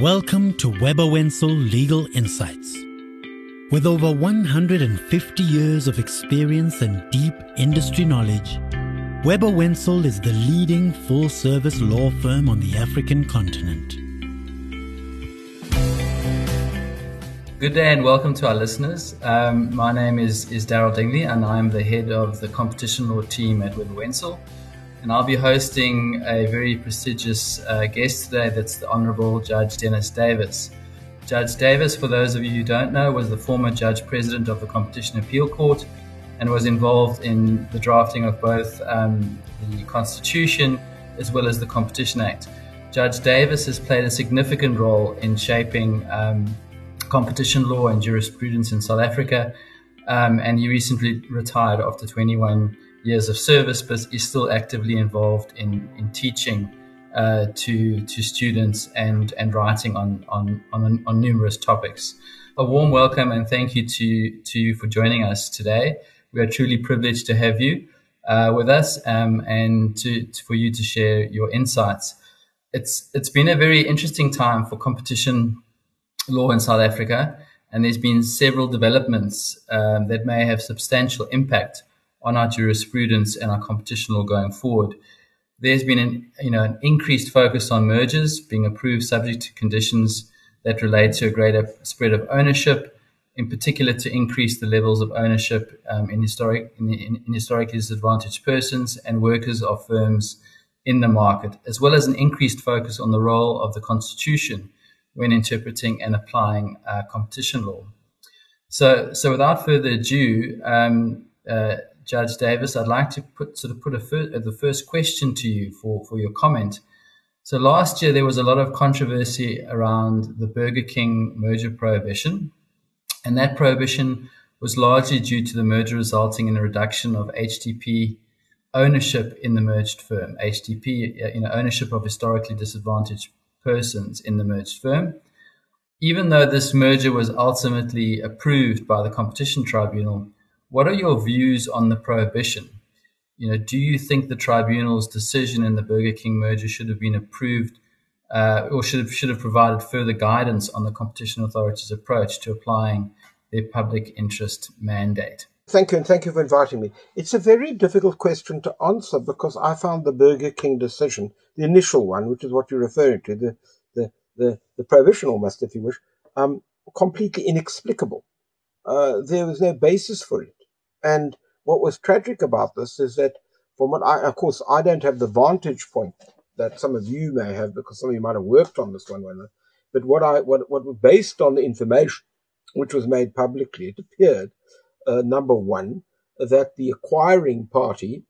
Welcome to Webber Wentzel Legal Insights. With over 150 years of experience and deep industry knowledge, Webber Wentzel is the leading full service law firm on the African continent. Good day and welcome to our listeners. Um, my name is, is Daryl Dingley and I'm the head of the competition law team at Webber Wentzel and I'll be hosting a very prestigious uh, guest today. That's the Honourable Judge Dennis Davis. Judge Davis, for those of you who don't know, was the former judge president of the Competition Appeal Court and was involved in the drafting of both um, the Constitution as well as the Competition Act. Judge Davis has played a significant role in shaping um, competition law and jurisprudence in South Africa, um, and he recently retired after 21 years of service, but is still actively involved in, in teaching uh, to to students and and writing on, on on on numerous topics. A warm welcome and thank you to to you for joining us today. We are truly privileged to have you uh, with us um, and to, to, for you to share your insights. It's it's been a very interesting time for competition law in South Africa, and there's been several developments um, that may have substantial impact on our jurisprudence and our competition law going forward. There's been an, you know, an increased focus on mergers being approved subject to conditions that relate to a greater spread of ownership, in particular to increase the levels of ownership um, in, historic, in, in, in historically disadvantaged persons and workers of firms in the market, as well as an increased focus on the role of the Constitution when interpreting and applying uh, competition law. So, so without further ado, um, uh, Judge Davis, I'd like to put sort of put fir- the first question to you for, for your comment. So last year there was a lot of controversy around the Burger King merger prohibition, and that prohibition was largely due to the merger resulting in a reduction of HDP ownership in the merged firm. HDP, uh, you know, ownership of historically disadvantaged persons in the merged firm. Even though this merger was ultimately approved by the competition tribunal, what are your views on the prohibition? You know, do you think the tribunal's decision in the Burger King merger should have been approved, uh, or should have should have provided further guidance on the competition authority's approach to applying their public interest mandate? Thank you, and thank you for inviting me. It's a very difficult question to answer because I found the Burger King decision, the initial one, which is what you're referring to, the the the, the prohibition almost, if you wish, um, completely inexplicable. Uh, there was no basis for it. And what was tragic about this is that, from what I, of course, I don't have the vantage point that some of you may have because some of you might have worked on this one. Way. But what I, what, what was based on the information which was made publicly, it appeared, uh, number one, that the acquiring party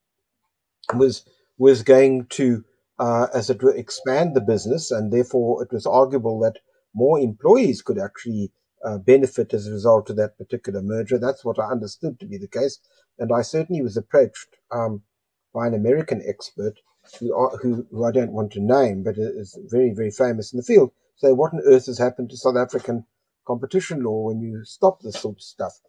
was was going to, uh, as it were, expand the business, and therefore it was arguable that more employees could actually uh, benefit as a result of that particular merger. That's what I understood to be the case. And I certainly was approached um, by an American expert who, are, who, who, I don't want to name, but is very, very famous in the field. Say, what on earth has happened to South African competition law when you stop this sort of stuff?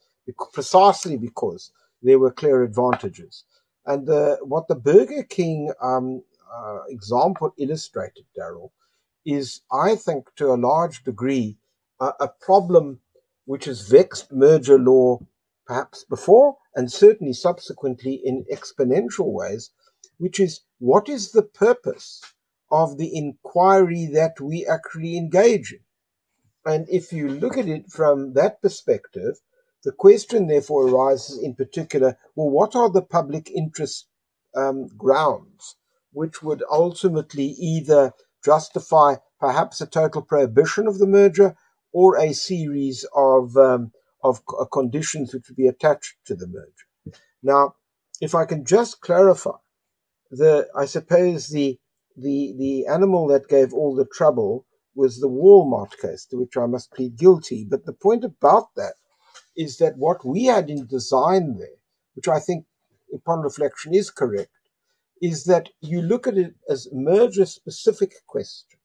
Precisely because there were clear advantages. And the, what the Burger King um, uh, example illustrated, Daryl, is, I think, to a large degree, a, a problem which has vexed merger law perhaps before and certainly subsequently in exponential ways, which is what is the purpose of the inquiry that we actually engage in? And if you look at it from that perspective, the question therefore arises in particular, well, what are the public interest um, grounds which would ultimately either justify perhaps a total prohibition of the merger or a series of um, of uh, conditions which would be attached to the merger. Now, if I can just clarify, the I suppose the the the animal that gave all the trouble was the Walmart case, to which I must plead guilty. But the point about that is that what we had in design there, which I think upon reflection is correct, is that you look at it as merger specific questions.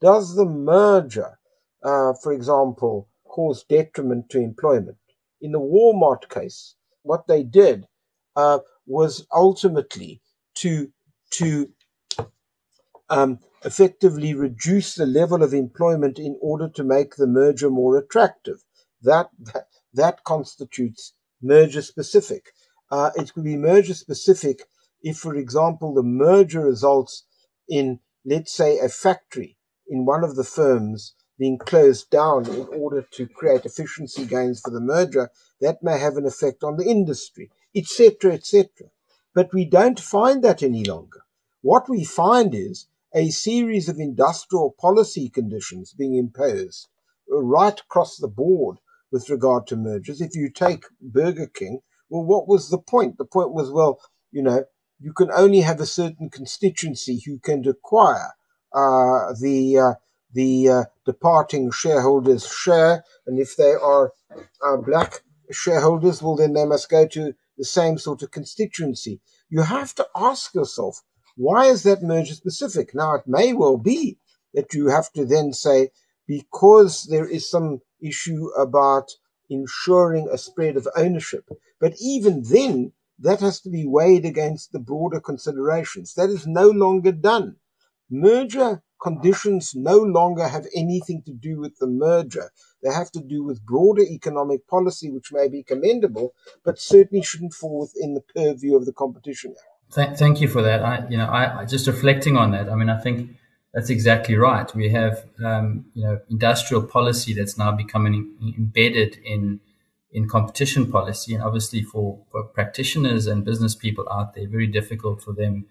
Does the merger uh, for example, cause detriment to employment. In the Walmart case, what they did uh, was ultimately to to um, effectively reduce the level of employment in order to make the merger more attractive. That, that, that constitutes merger specific. Uh, it could be merger specific if, for example, the merger results in, let's say, a factory in one of the firms being closed down in order to create efficiency gains for the merger, that may have an effect on the industry, etc., etc. But we don't find that any longer. What we find is a series of industrial policy conditions being imposed right across the board with regard to mergers. If you take Burger King, well, what was the point? The point was, well, you know, you can only have a certain constituency who can acquire uh, the uh, the uh, departing shareholders' share, and if they are uh, black shareholders, well, then they must go to the same sort of constituency. You have to ask yourself, why is that merger specific? Now, it may well be that you have to then say, because there is some issue about ensuring a spread of ownership. But even then, that has to be weighed against the broader considerations. That is no longer done. Merger conditions no longer have anything to do with the merger. They have to do with broader economic policy, which may be commendable, but certainly shouldn't fall within the purview of the Competition Act. Thank, thank you for that. I, you know, I, just reflecting on that. I mean, I think that's exactly right. We have, um, you know, industrial policy that's now becoming embedded in in competition policy, and obviously for, for practitioners and business people out there, very difficult for them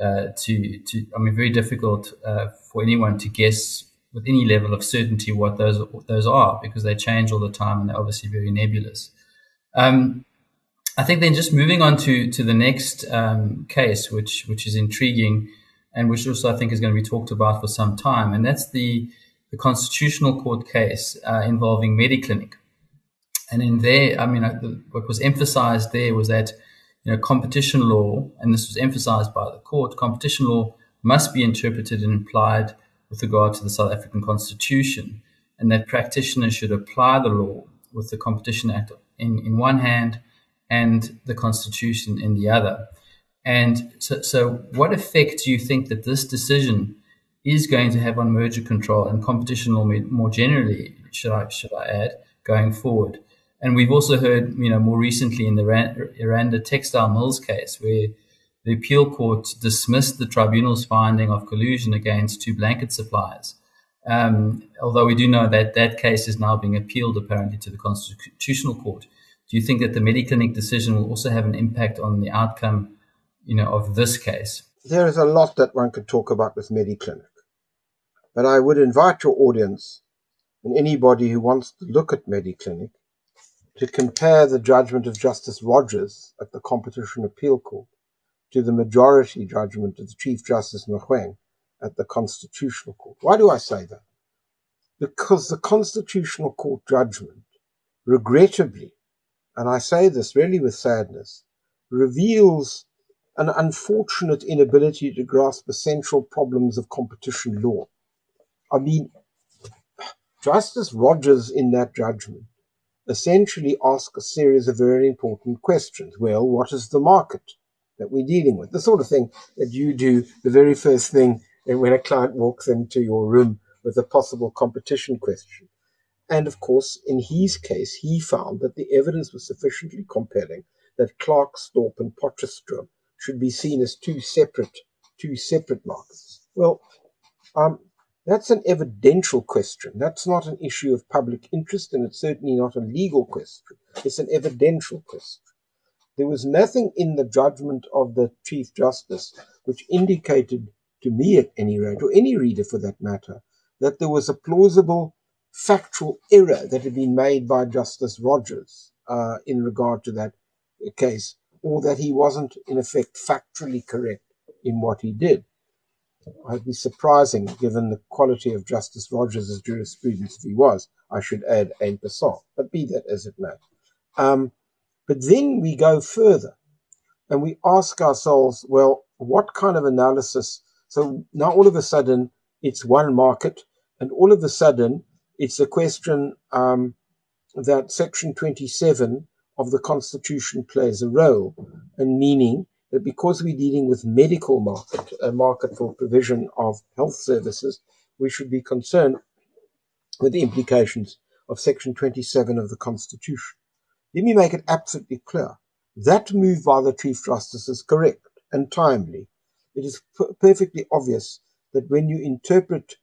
uh, to to. I mean, very difficult uh, for anyone to guess with any level of certainty what those those are because they change all the time and they're obviously very nebulous. Um, I think then just moving on to to the next um, case, which which is intriguing, and which also I think is going to be talked about for some time, and that's the the constitutional court case uh, involving Mediclinic. And in there, I mean, what was emphasized there was that you know competition law, and this was emphasized by the court, competition law must be interpreted and applied with regard to the South African Constitution, and that practitioners should apply the law with the Competition Act in, in one hand and the Constitution in the other. And so, so, what effect do you think that this decision is going to have on merger control and competition law more generally? Should I should I add going forward? And we've also heard, you know, more recently in the Aranda textile mills case, where the appeal court dismissed the tribunal's finding of collusion against two blanket suppliers. Um, although we do know that that case is now being appealed apparently to the Constitutional Court. Do you think that the Mediclinic decision will also have an impact on the outcome, you know, of this case? There is a lot that one could talk about with Mediclinic, but I would invite your audience and anybody who wants to look at Mediclinic to compare the judgment of Justice Rogers at the Competition Appeal Court to the majority judgment of the Chief Justice Mogoeng at the Constitutional Court. Why do I say that? Because the Constitutional Court judgment, regrettably, and I say this really with sadness, reveals an unfortunate inability to grasp essential problems of competition law. I mean, Justice Rogers in that judgment essentially ask a series of very important questions. Well, what is the market that we're dealing with? The sort of thing that you do the very first thing when a client walks into your room with a possible competition question. And of course, in his case, he found that the evidence was sufficiently compelling that Klerksdorp and Potchefstroom should be seen as two separate, two separate markets. Well, um, that's an evidential question. That's not an issue of public interest, and it's certainly not a legal question. It's an evidential question. There was nothing in the judgment of the Chief Justice which indicated to me, at any rate, or any reader for that matter, that there was a plausible factual error that had been made by Justice Rogers uh, in regard to that case, or that he wasn't, in effect, factually correct in what he did. I'd be surprising given the quality of Justice Rogers' jurisprudence if he was, I should add, en passant, but be that as it may. Um, but then we go further and we ask ourselves, well, what kind of analysis? So now all of a sudden it's one market, and all of a sudden it's a question um, that Section 27 of the Constitution plays a role, and meaning that because we're dealing with medical market, a market for provision of health services, we should be concerned with the implications of Section 27 of the Constitution. Let me make it absolutely clear. That move by the Chief Justice is correct and timely. It is perfectly obvious that when you interpret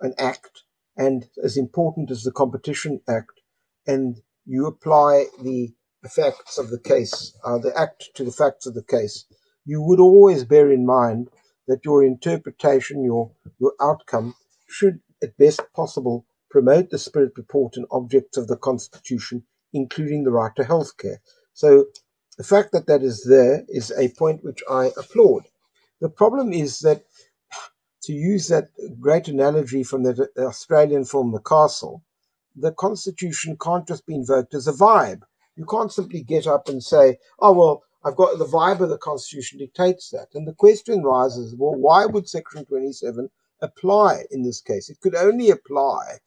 an act, and as important as the Competition Act, and you apply the facts of the case, uh, the act to the facts of the case, you would always bear in mind that your interpretation, your, your outcome should, at best possible, promote the spirit, purport, and objects of the Constitution, including the right to health care. So the fact that that is there is a point which I applaud. The problem is that, to use that great analogy from the Australian film The Castle, the Constitution can't just be invoked as a vibe. You can't simply get up and say, oh, well, I've got the vibe of the Constitution dictates that. And the question rises, well, why would Section 27 apply in this case? It could only apply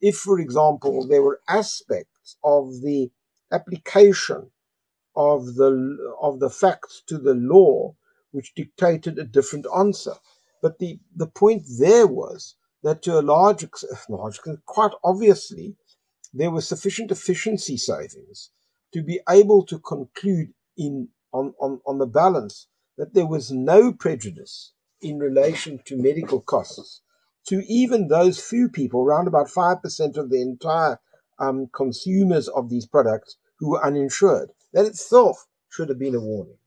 if, for example, there were aspects of the application of the of the facts to the law which dictated a different answer. But the, the point there was that to a large, large quite obviously, there were sufficient efficiency savings to be able to conclude in on, on, on the balance that there was no prejudice in relation to medical costs to even those few people, around about 5% of the entire um, consumers of these products who were uninsured. That itself should have been a warning.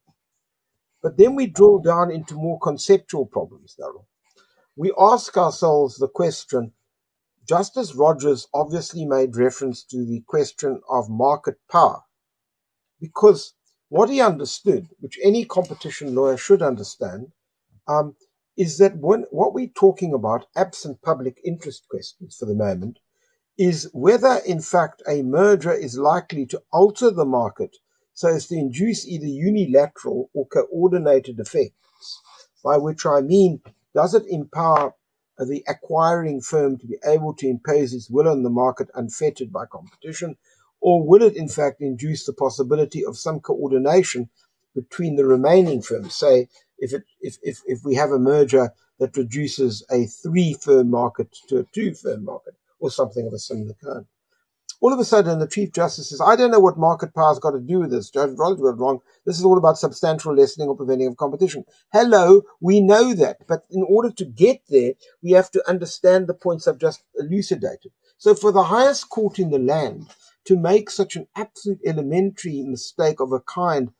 But then we drill down into more conceptual problems, Daryl. We ask ourselves the question Justice Rogers obviously made reference to the question of market power because what he understood, which any competition lawyer should understand, um, is that when, what we're talking about, absent public interest questions for the moment, is whether in fact a merger is likely to alter the market so as to induce either unilateral or coordinated effects, by which I mean, does it empower the acquiring firm to be able to impose its will on the market unfettered by competition, or will it in fact induce the possibility of some coordination between the remaining firms? Say, if, it, if, if, if we have a merger that reduces a three firm market to a two firm market, or something of a similar kind. All of a sudden, the Chief Justice says, I don't know what market power's got to do with this. Judge Rogers got wrong. This is all about substantial lessening or preventing of competition. Hello, we know that. But in order to get there, we have to understand the points I've just elucidated. So for the highest court in the land, to make such an absolute elementary mistake of a kind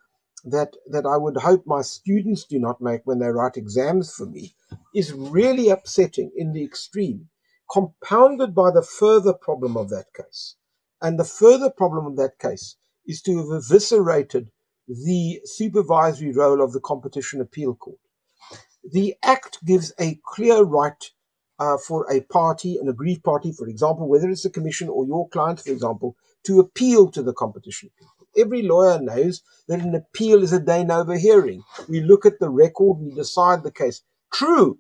that that I would hope my students do not make when they write exams for me is really upsetting in the extreme, compounded by the further problem of that case. And the further problem of that case is to have eviscerated the supervisory role of the Competition Appeal Court. The Act gives a clear right uh, for a party, an aggrieved party, for example, whether it's a commission or your client, for example, to appeal to the competition Every lawyer knows that an appeal is a de novo hearing. We look at the record, we decide the case. True,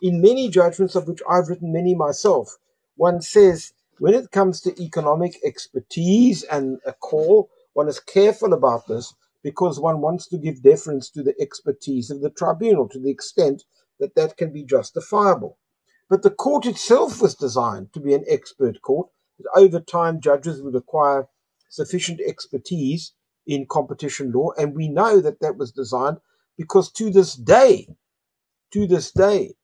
in many judgments of which I've written many myself, one says when it comes to economic expertise and a call, one is careful about this because one wants to give deference to the expertise of the tribunal to the extent that that can be justifiable. But the court itself was designed to be an expert court that over time judges would acquire sufficient expertise in competition law. And we know that that was designed because to this day, to this day,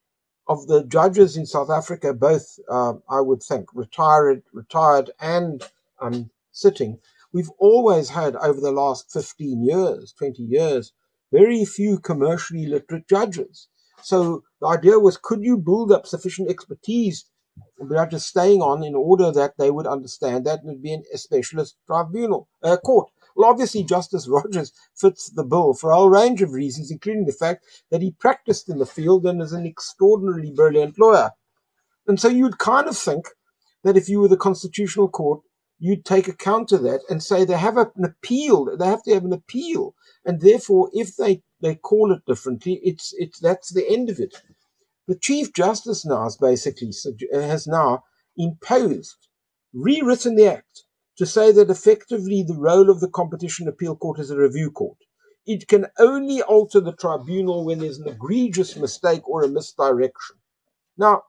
of the judges in South Africa, both uh, I would think retired, retired and um, sitting, we've always had over the last 15 years, 20 years, very few commercially literate judges. So the idea was, could you build up sufficient expertise judges staying on in order that they would understand that it would be a specialist tribunal, uh, court. Well, obviously, Justice Rogers fits the bill for a whole range of reasons, including the fact that he practiced in the field and is an extraordinarily brilliant lawyer. And so you'd kind of think that if you were the Constitutional Court, you'd take account of that and say they have an appeal, they have to have an appeal. And therefore, if they, they call it differently, it's, it's, that's the end of it. The Chief Justice now has basically uh, has now imposed, rewritten the Act to say that effectively the role of the Competition Appeal Court is a review court. it can only alter the tribunal when there's an egregious mistake or a misdirection. Now,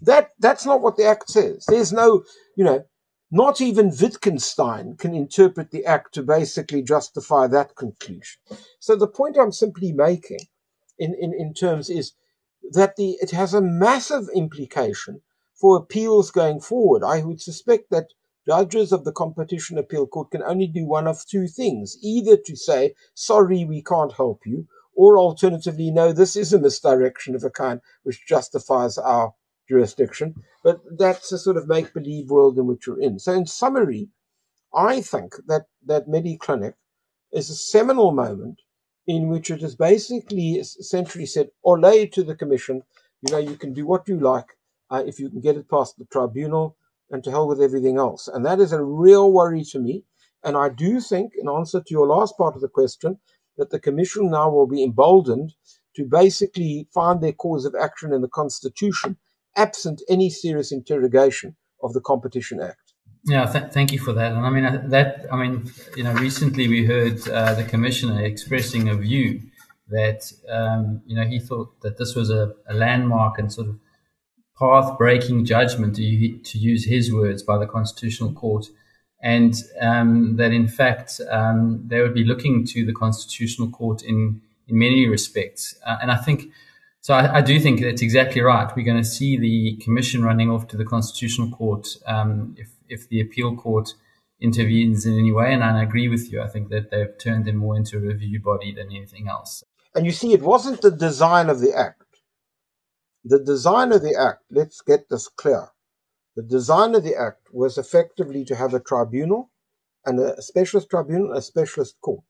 that that's not what the act says. There's no, you know, not even Wittgenstein can interpret the act to basically justify that conclusion. So the point I'm simply making in, in, in terms is that the it has a massive implication for appeals going forward. I would suspect that judges of the Competition Appeal Court can only do one of two things either to say, sorry, we can't help you, or alternatively, no, this is a misdirection of a kind which justifies our jurisdiction. But that's a sort of make believe world in which you're in. So, in summary, I think that, that MediClinic is a seminal moment in which it has basically essentially said, Ole to the Commission, you know, you can do what you like uh, if you can get it past the tribunal and to hell with everything else. And that is a real worry to me. And I do think, in answer to your last part of the question, that the Commission now will be emboldened to basically find their cause of action in the Constitution, absent any serious interrogation of the Competition Act. Yeah, th- thank you for that. And I mean uh, that. I mean, you know, recently we heard uh, the commissioner expressing a view that um, you know he thought that this was a, a landmark and sort of path breaking judgment, to, to use his words, by the Constitutional Court. And um, that in fact um, they would be looking to the Constitutional Court in, in many respects. Uh, and I think, so I, I, do think that's exactly right. We're going to see the Commission running off to the Constitutional Court um, if, if the Appeal Court intervenes in any way. And I agree with you. I think that they've turned them more into a review body than anything else. And you see, it wasn't the design of the Act the design of the Act, let's get this clear. The design of the Act was effectively to have a tribunal and a specialist tribunal, a specialist court.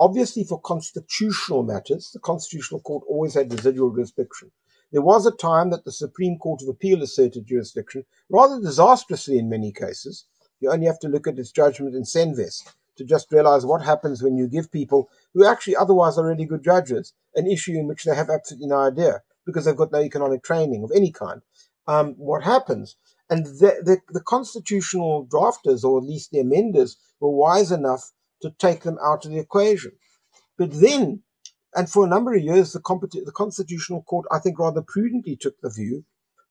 Obviously, for constitutional matters, the Constitutional Court always had residual jurisdiction. There was a time that the Supreme Court of Appeal asserted jurisdiction, rather disastrously in many cases. You only have to look at its judgment in Senwes to just realize what happens when you give people who actually otherwise are really good judges an issue in which they have absolutely no idea because they've got no economic training of any kind. Um, what happens? And the, the, the, constitutional drafters, or at least the amenders, were wise enough to take them out of the equation. But then, and for a number of years, the, the Constitutional Court, I think, rather prudently took the view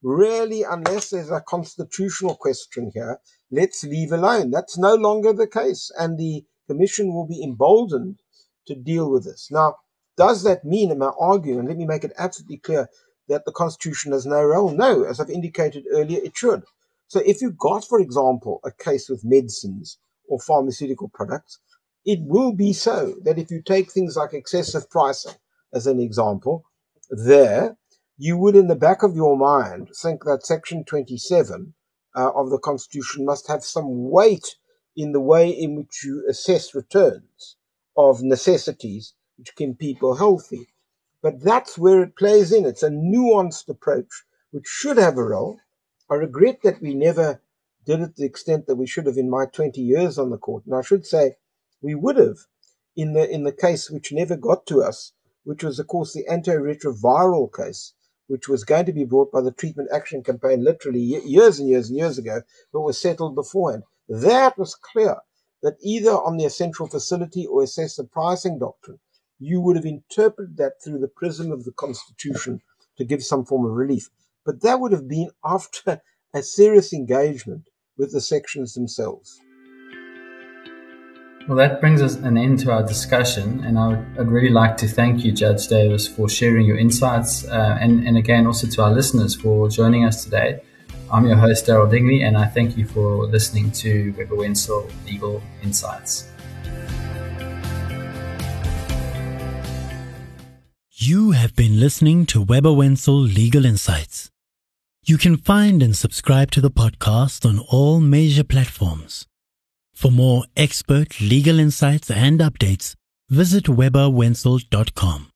really, unless there's a constitutional question here, let's leave alone. That's no longer the case. And the Commission will be emboldened to deal with this. Now, does that mean, am I arguing, let me make it absolutely clear, that the Constitution has no role? No, as I've indicated earlier, it should. So if you've got, for example, a case with medicines or pharmaceutical products, it will be so that if you take things like excessive pricing as an example, there, you would in the back of your mind think that Section 27 uh, of the Constitution must have some weight in the way in which you assess returns of necessities which keep people healthy. But that's where it plays in. It's a nuanced approach which should have a role. I regret that we never did it to the extent that we should have in my 20 years on the court. And I should say we would have in the, in the case which never got to us, which was, of course, the antiretroviral case, which was going to be brought by the Treatment Action Campaign literally years and years and years ago, but was settled beforehand. That was clear that either on the essential facility or excessive pricing doctrine, you would have interpreted that through the prism of the Constitution to give some form of relief. But that would have been after a serious engagement with the sections themselves. Well, that brings us an end to our discussion, and I would, I'd really like to thank you, Judge Davis, for sharing your insights, uh, and, and again also to our listeners for joining us today. I'm your host, Daryl Dingley, and I thank you for listening to Webber Wentzel Legal Insights. You have been listening to Webber Wentzel Legal Insights. You can find and subscribe to the podcast on all major platforms. For more expert legal insights and updates, visit webberwentzel.com.